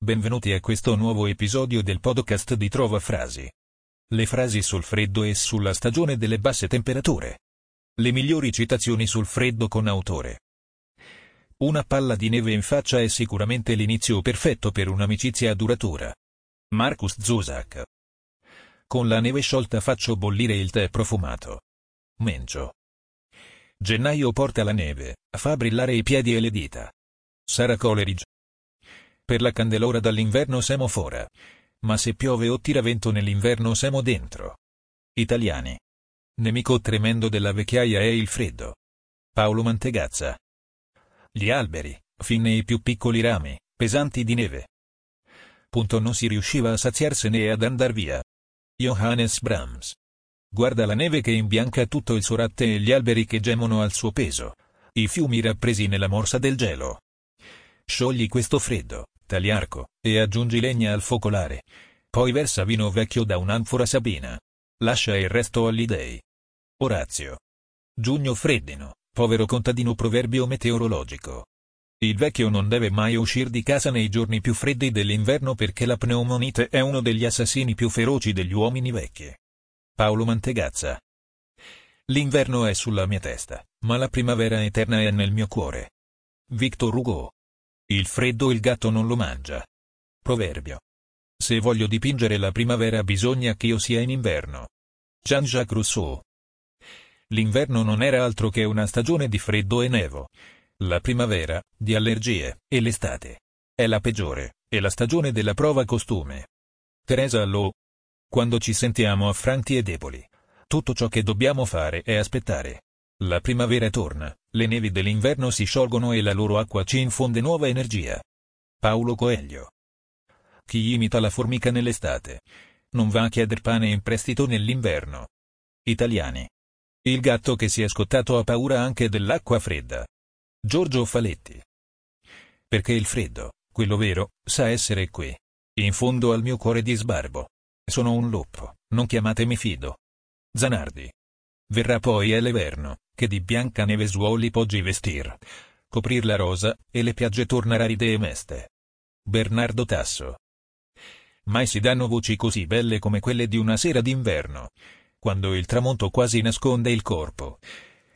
Benvenuti a questo nuovo episodio del podcast di Trova Frasi. Le frasi sul freddo e sulla stagione delle basse temperature. Le migliori citazioni sul freddo con autore. Una palla di neve in faccia è sicuramente l'inizio perfetto per un'amicizia duratura. Marcus Zusak. Con la neve sciolta faccio bollire il tè profumato. Mencio. Gennaio porta la neve, fa brillare i piedi e le dita. Sarah Coleridge. Per la candelora dall'inverno siamo fuori. Ma se piove o tira vento nell'inverno siamo dentro. Italiani. Nemico tremendo della vecchiaia è il freddo. Paolo Mantegazza. Gli alberi, fin nei più piccoli rami, pesanti di neve. Punto non si riusciva a saziarsene e ad andar via. Johannes Brahms. Guarda la neve che imbianca tutto il suo ratte e gli alberi che gemono al suo peso. I fiumi rappresi nella morsa del gelo. Sciogli questo freddo, tagli arco, e aggiungi legna al focolare. Poi versa vino vecchio da un'anfora sabina. Lascia il resto agli dei. Orazio. Giugno freddino, povero contadino proverbio meteorologico. Il vecchio non deve mai uscire di casa nei giorni più freddi dell'inverno perché la pneumonite è uno degli assassini più feroci degli uomini vecchi. Paolo Mantegazza. L'inverno è sulla mia testa, ma la primavera eterna è nel mio cuore. Victor Hugo. Il freddo il gatto non lo mangia. Proverbio. Se voglio dipingere la primavera bisogna che io sia in inverno. Jean-Jacques Rousseau. L'inverno non era altro che una stagione di freddo e nevo. La primavera, di allergie, e l'estate. È la peggiore, è la stagione della prova costume. Teresa Lowe. Quando ci sentiamo affranti e deboli, tutto ciò che dobbiamo fare è aspettare. La primavera torna, le nevi dell'inverno si sciolgono e la loro acqua ci infonde nuova energia. Paolo Coelho. Chi imita la formica nell'estate, non va a chiedere pane in prestito nell'inverno. Italiani. Il gatto che si è scottato ha paura anche dell'acqua fredda. Giorgio Faletti. Perché il freddo, quello vero, sa essere qui. In fondo al mio cuore di sbarbo. Sono un lupo, non chiamatemi fido. Zanardi. Verrà poi è l'inverno, che di bianca neve suoli poggi vestir, coprir la rosa, e le piagge tornar aride e meste. Bernardo Tasso. Mai si danno voci così belle come quelle di una sera d'inverno, quando il tramonto quasi nasconde il corpo,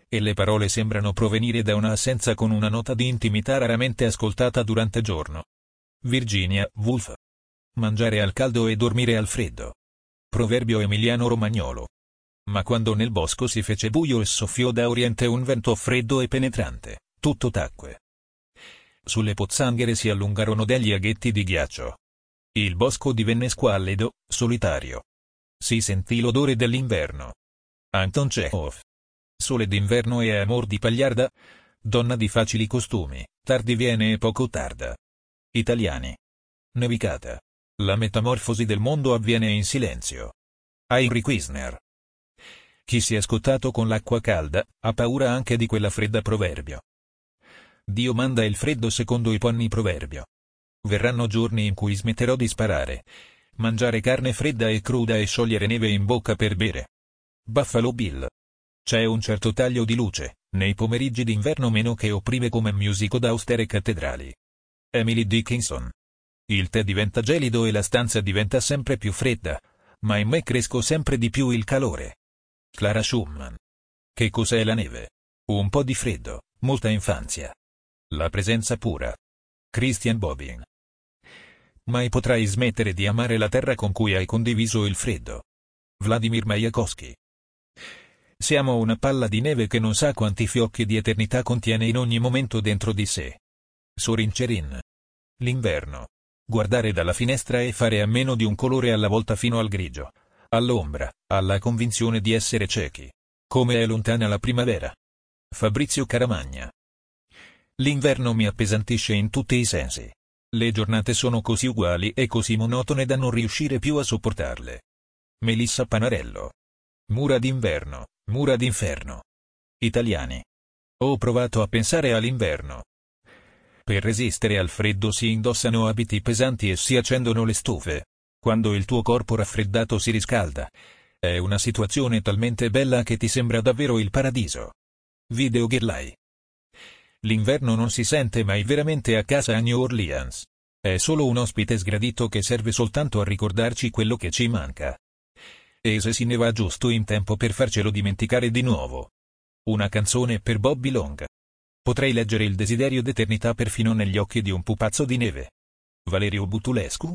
e le parole sembrano provenire da un'assenza con una nota di intimità raramente ascoltata durante giorno. Virginia Woolf. Mangiare al caldo e dormire al freddo. Proverbio emiliano romagnolo. Ma quando nel bosco si fece buio e soffiò da oriente un vento freddo e penetrante, tutto tacque. Sulle pozzanghere si allungarono degli aghetti di ghiaccio. Il bosco divenne squallido, solitario. Si sentì l'odore dell'inverno. Anton Chekhov. Sole d'inverno e amor di pagliarda? Donna di facili costumi, tardi viene e poco tarda. Italiani. Nevicata. La metamorfosi del mondo avviene in silenzio. Heinrich Wisner. Chi si è scottato con l'acqua calda, ha paura anche di quella fredda proverbio. Dio manda il freddo secondo i panni proverbio. Verranno giorni in cui smetterò di sparare. Mangiare carne fredda e cruda e sciogliere neve in bocca per bere. Buffalo Bill. C'è un certo taglio di luce, nei pomeriggi d'inverno meno che opprime come musico da austere cattedrali. Emily Dickinson. Il tè diventa gelido e la stanza diventa sempre più fredda, ma in me cresco sempre di più il calore. Clara Schumann. Che cos'è la neve? Un po' di freddo, molta infanzia. La presenza pura. Christian Bobbin. Mai potrai smettere di amare la terra con cui hai condiviso il freddo. Vladimir Mayakovsky. Siamo una palla di neve che non sa quanti fiocchi di eternità contiene in ogni momento dentro di sé. Sorin Cerin. L'inverno. Guardare dalla finestra e fare a meno di un colore alla volta fino al grigio all'ombra, alla convinzione di essere ciechi. Come è lontana la primavera. Fabrizio Caramagna. L'inverno mi appesantisce in tutti i sensi. Le giornate sono così uguali e così monotone da non riuscire più a sopportarle. Melissa Panarello. Mura d'inverno, mura d'inferno. Italiani. Ho provato a pensare all'inverno. Per resistere al freddo si indossano abiti pesanti e si accendono le stufe quando il tuo corpo raffreddato si riscalda. È una situazione talmente bella che ti sembra davvero il paradiso. Video Girlai. L'inverno non si sente mai veramente a casa a New Orleans. È solo un ospite sgradito che serve soltanto a ricordarci quello che ci manca. E se si ne va giusto in tempo per farcelo dimenticare di nuovo. Una canzone per Bobby Long. Potrei leggere il desiderio d'eternità perfino negli occhi di un pupazzo di neve. Valerio Butulescu?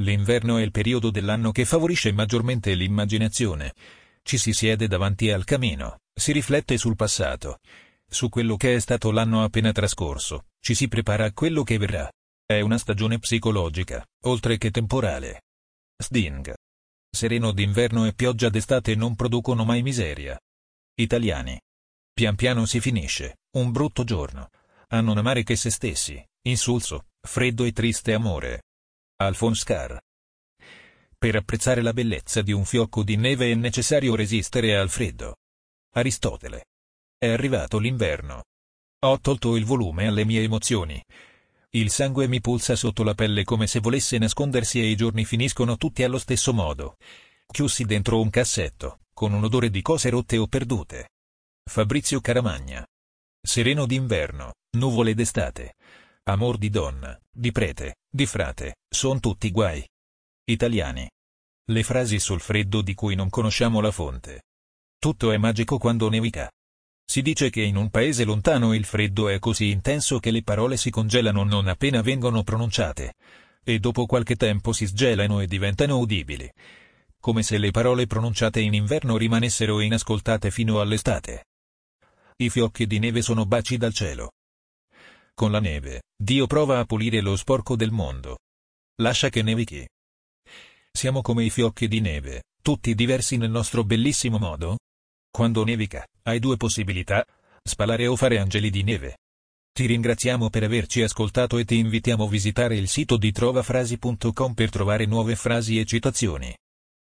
L'inverno è il periodo dell'anno che favorisce maggiormente l'immaginazione. Ci si siede davanti al camino, si riflette sul passato, su quello che è stato l'anno appena trascorso, ci si prepara a quello che verrà. È una stagione psicologica, oltre che temporale. Sting. Sereno d'inverno e pioggia d'estate non producono mai miseria. Italiani. Pian piano si finisce, un brutto giorno. A non amare che se stessi, insulso, freddo e triste amore. Alphonse Carr. Per apprezzare la bellezza di un fiocco di neve è necessario resistere al freddo. Aristotele. È arrivato l'inverno. Ho tolto il volume alle mie emozioni. Il sangue mi pulsa sotto la pelle come se volesse nascondersi e i giorni finiscono tutti allo stesso modo. Chiusi dentro un cassetto, con un odore di cose rotte o perdute. Fabrizio Caramagna. Sereno d'inverno, nuvole d'estate. Amor di donna, di prete, di frate, son tutti guai. Italiani. Le frasi sul freddo di cui non conosciamo la fonte. Tutto è magico quando nevica. Si dice che in un paese lontano il freddo è così intenso che le parole si congelano non appena vengono pronunciate, e dopo qualche tempo si sgelano e diventano udibili, come se le parole pronunciate in inverno rimanessero inascoltate fino all'estate. I fiocchi di neve sono baci dal cielo. Con la neve, Dio prova a pulire lo sporco del mondo. Lascia che nevichi. Siamo come i fiocchi di neve, tutti diversi nel nostro bellissimo modo? Quando nevica, hai due possibilità, spalare o fare angeli di neve. Ti ringraziamo per averci ascoltato e ti invitiamo a visitare il sito di trovafrasi.com per trovare nuove frasi e citazioni.